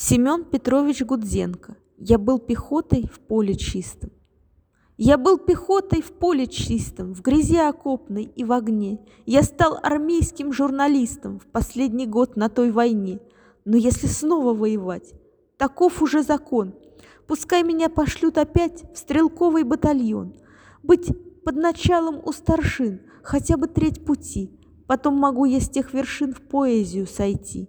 Семен Петрович Гудзенко. Я был пехотой в поле чистом. Я был пехотой в поле чистом, в грязи окопной и в огне. Я стал армейским журналистом в последний год на той войне. Но если снова воевать, таков уже закон. Пускай меня пошлют опять в стрелковый батальон. Быть под началом у старшин, хотя бы треть пути. Потом могу я с тех вершин в поэзию сойти.